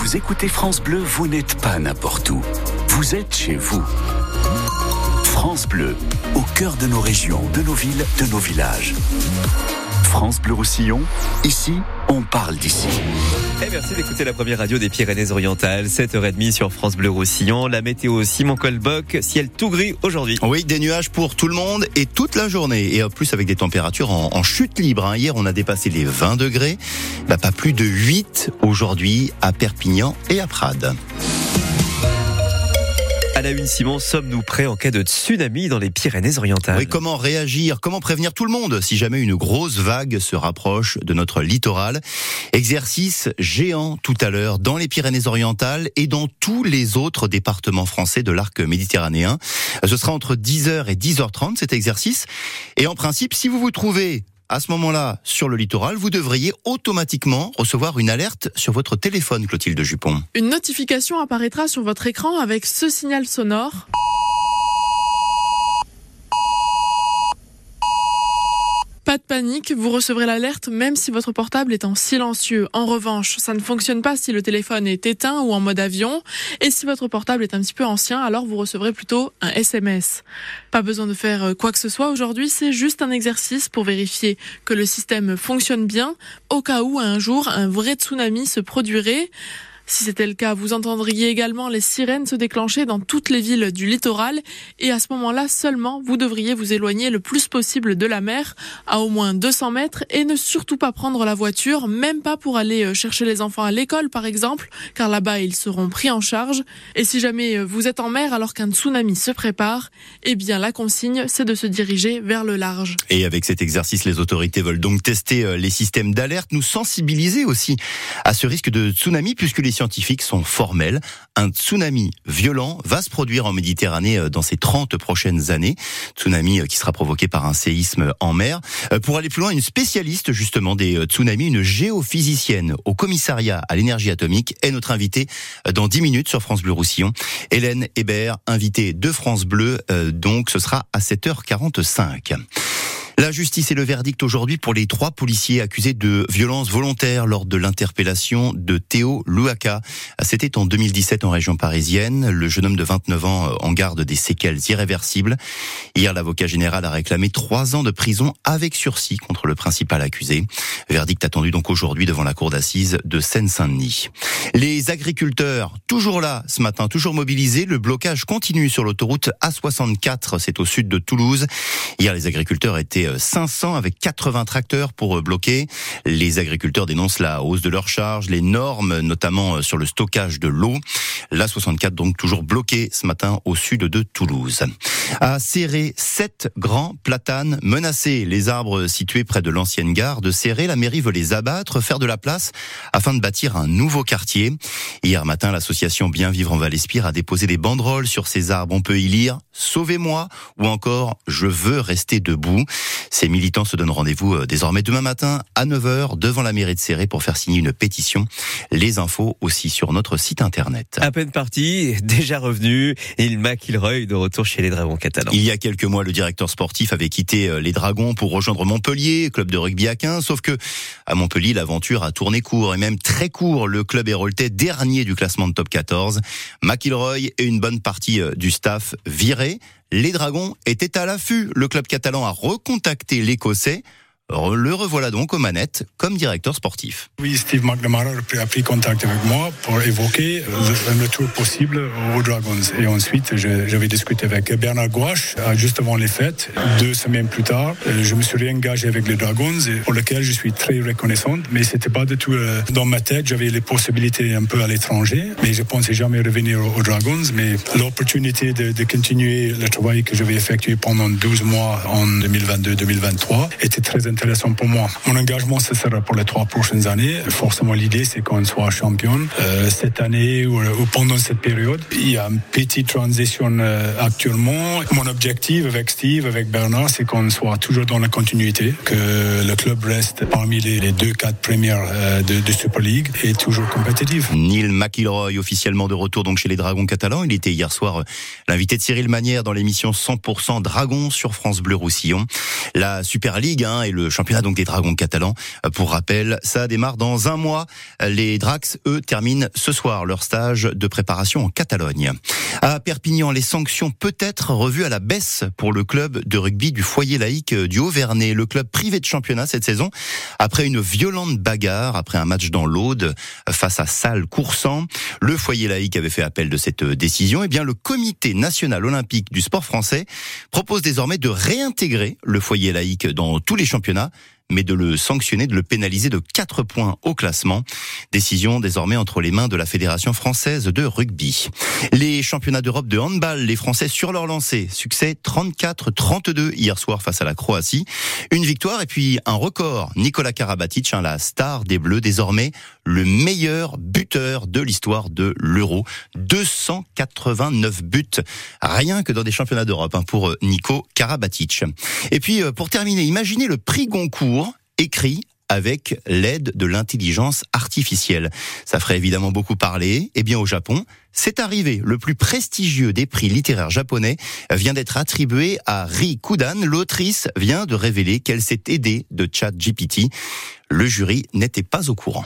vous écoutez France Bleu, vous n'êtes pas n'importe où. Vous êtes chez vous. France Bleu, au cœur de nos régions, de nos villes, de nos villages. France Bleu Roussillon, ici, on parle d'ici. Et merci d'écouter la première radio des Pyrénées-Orientales, 7h30 sur France Bleu Roussillon. La météo Simon Colboc, ciel tout gris aujourd'hui. Oui, des nuages pour tout le monde et toute la journée. Et en plus avec des températures en, en chute libre. Hein. Hier, on a dépassé les 20 degrés. Bah, pas plus de 8 aujourd'hui à Perpignan et à Prades. À la une, Simon, sommes-nous prêts en cas de tsunami dans les Pyrénées-Orientales? Oui, comment réagir? Comment prévenir tout le monde si jamais une grosse vague se rapproche de notre littoral? Exercice géant tout à l'heure dans les Pyrénées-Orientales et dans tous les autres départements français de l'arc méditerranéen. Ce sera entre 10h et 10h30 cet exercice. Et en principe, si vous vous trouvez à ce moment-là, sur le littoral, vous devriez automatiquement recevoir une alerte sur votre téléphone, Clotilde Jupon. Une notification apparaîtra sur votre écran avec ce signal sonore. Pas de panique, vous recevrez l'alerte même si votre portable est en silencieux. En revanche, ça ne fonctionne pas si le téléphone est éteint ou en mode avion. Et si votre portable est un petit peu ancien, alors vous recevrez plutôt un SMS. Pas besoin de faire euh, quoi que ce soit aujourd'hui, c'est juste un exercice pour vérifier que le système fonctionne bien au cas où un jour un vrai tsunami se produirait. Si c'était le cas, vous entendriez également les sirènes se déclencher dans toutes les villes du littoral et à ce moment-là seulement, vous devriez vous éloigner le plus possible de la mer à au moins 200 mètres et ne surtout pas prendre la voiture, même pas pour aller euh, chercher les enfants à l'école par exemple, car là-bas ils seront pris en charge. Et si jamais euh, vous êtes en mer alors qu'un tsunami se prépare, eh bien la consigne c'est de se diriger vers le large. Et avec cet exercice, les autorités veulent donc tester euh, les systèmes d'alerte, nous sensibiliser aussi à ce risque de tsunami puisque les scientifiques sont formels. Un tsunami violent va se produire en Méditerranée euh, dans ces 30 prochaines années. Tsunami euh, qui sera provoqué par un séisme en mer. Euh, pour aller plus loin, une spécialiste justement des tsunamis, une géophysicienne au commissariat à l'énergie atomique est notre invitée dans 10 minutes sur France Bleu Roussillon. Hélène Hébert, invitée de France Bleu, donc ce sera à 7h45. La justice et le verdict aujourd'hui pour les trois policiers accusés de violence volontaire lors de l'interpellation de Théo Louaka. C'était en 2017 en région parisienne. Le jeune homme de 29 ans euh, en garde des séquelles irréversibles. Hier, l'avocat général a réclamé trois ans de prison avec sursis contre le principal accusé. Verdict attendu donc aujourd'hui devant la cour d'assises de Seine-Saint-Denis. Les agriculteurs, toujours là ce matin, toujours mobilisés. Le blocage continue sur l'autoroute A64. C'est au sud de Toulouse. Hier, les agriculteurs étaient 500 avec 80 tracteurs pour euh, bloquer. Les agriculteurs dénoncent la hausse de leurs charges, les normes, notamment euh, sur le stockage de l'eau. La 64 donc toujours bloquée ce matin au sud de Toulouse. À serrer sept grands platanes menacés. Les arbres situés près de l'ancienne gare de Serré, la mairie veut les abattre, faire de la place afin de bâtir un nouveau quartier. Hier matin, l'association Bien Vivre en Val-Espire a déposé des banderoles sur ces arbres. On peut y lire Sauvez-moi ou encore Je veux rester debout. Ces militants se donnent rendez-vous euh, désormais demain matin à 9h devant la mairie de Serré pour faire signer une pétition. Les infos aussi sur notre site internet. À peine parti, déjà revenu, il McIlroy de retour chez les Dragons catalans. Il y a quelques mois, le directeur sportif avait quitté euh, les Dragons pour rejoindre Montpellier, club de rugby à 15, sauf que à Montpellier, l'aventure a tourné court et même très court. Le club héroltais dernier du classement de top 14. McIlroy et une bonne partie euh, du staff virés les Dragons étaient à l'affût. Le club catalan a recontacté l'Écossais le revoilà donc aux manettes comme directeur sportif. Oui, Steve McNamara a pris contact avec moi pour évoquer le, tour possible aux Dragons. Et ensuite, j'avais discuté avec Bernard Gouache juste avant les fêtes. Deux semaines plus tard, euh, je me suis réengagé avec les Dragons, pour lequel je suis très reconnaissant. Mais c'était pas du tout euh, dans ma tête. J'avais les possibilités un peu à l'étranger, mais je pensais jamais revenir aux Dragons. Mais l'opportunité de, continuer le travail que j'avais effectué pendant 12 mois en 2022-2023 était très intéressant intéressant pour moi. Mon engagement, ce sera pour les trois prochaines années. Forcément, l'idée, c'est qu'on soit champion euh, cette année ou, ou, pendant cette période. Il y a une petite transition euh, actuellement. Mon objectif avec Steve, avec Bernard, c'est qu'on soit toujours dans la continuité, que le club reste parmi les, les deux, quatre premières euh, de, de, Super League et toujours compétitif. Neil McIlroy, officiellement de retour donc chez les Dragons catalans. Il était hier soir euh, l'invité de Cyril Manière dans l'émission 100% Dragons sur France Bleu Roussillon. La Super League hein, et le championnat donc des Dragons catalans. Pour rappel, ça démarre dans un mois. Les Drax, eux, terminent ce soir leur stage de préparation en Catalogne. À Perpignan, les sanctions peut-être revues à la baisse pour le club de rugby du foyer laïque du Haut-Vernay, le club privé de championnat cette saison, après une violente bagarre, après un match dans l'Aude face à Salle Coursant. Le foyer laïque avait fait appel de cette décision. Eh bien, le comité national olympique du sport français propose désormais de réintégrer le foyer laïque dans tous les championnats Kühner mais de le sanctionner, de le pénaliser de 4 points au classement. Décision désormais entre les mains de la Fédération française de rugby. Les championnats d'Europe de handball, les Français sur leur lancée. Succès 34-32 hier soir face à la Croatie. Une victoire et puis un record. Nicolas Karabatic, hein, la star des Bleus, désormais le meilleur buteur de l'histoire de l'Euro. 289 buts, rien que dans des championnats d'Europe hein, pour Nico Karabatic. Et puis euh, pour terminer, imaginez le prix Goncourt écrit avec l'aide de l'intelligence artificielle. Ça ferait évidemment beaucoup parler. Eh bien, au Japon, c'est arrivé. Le plus prestigieux des prix littéraires japonais vient d'être attribué à Ri Kudan. L'autrice vient de révéler qu'elle s'est aidée de ChatGPT. Le jury n'était pas au courant.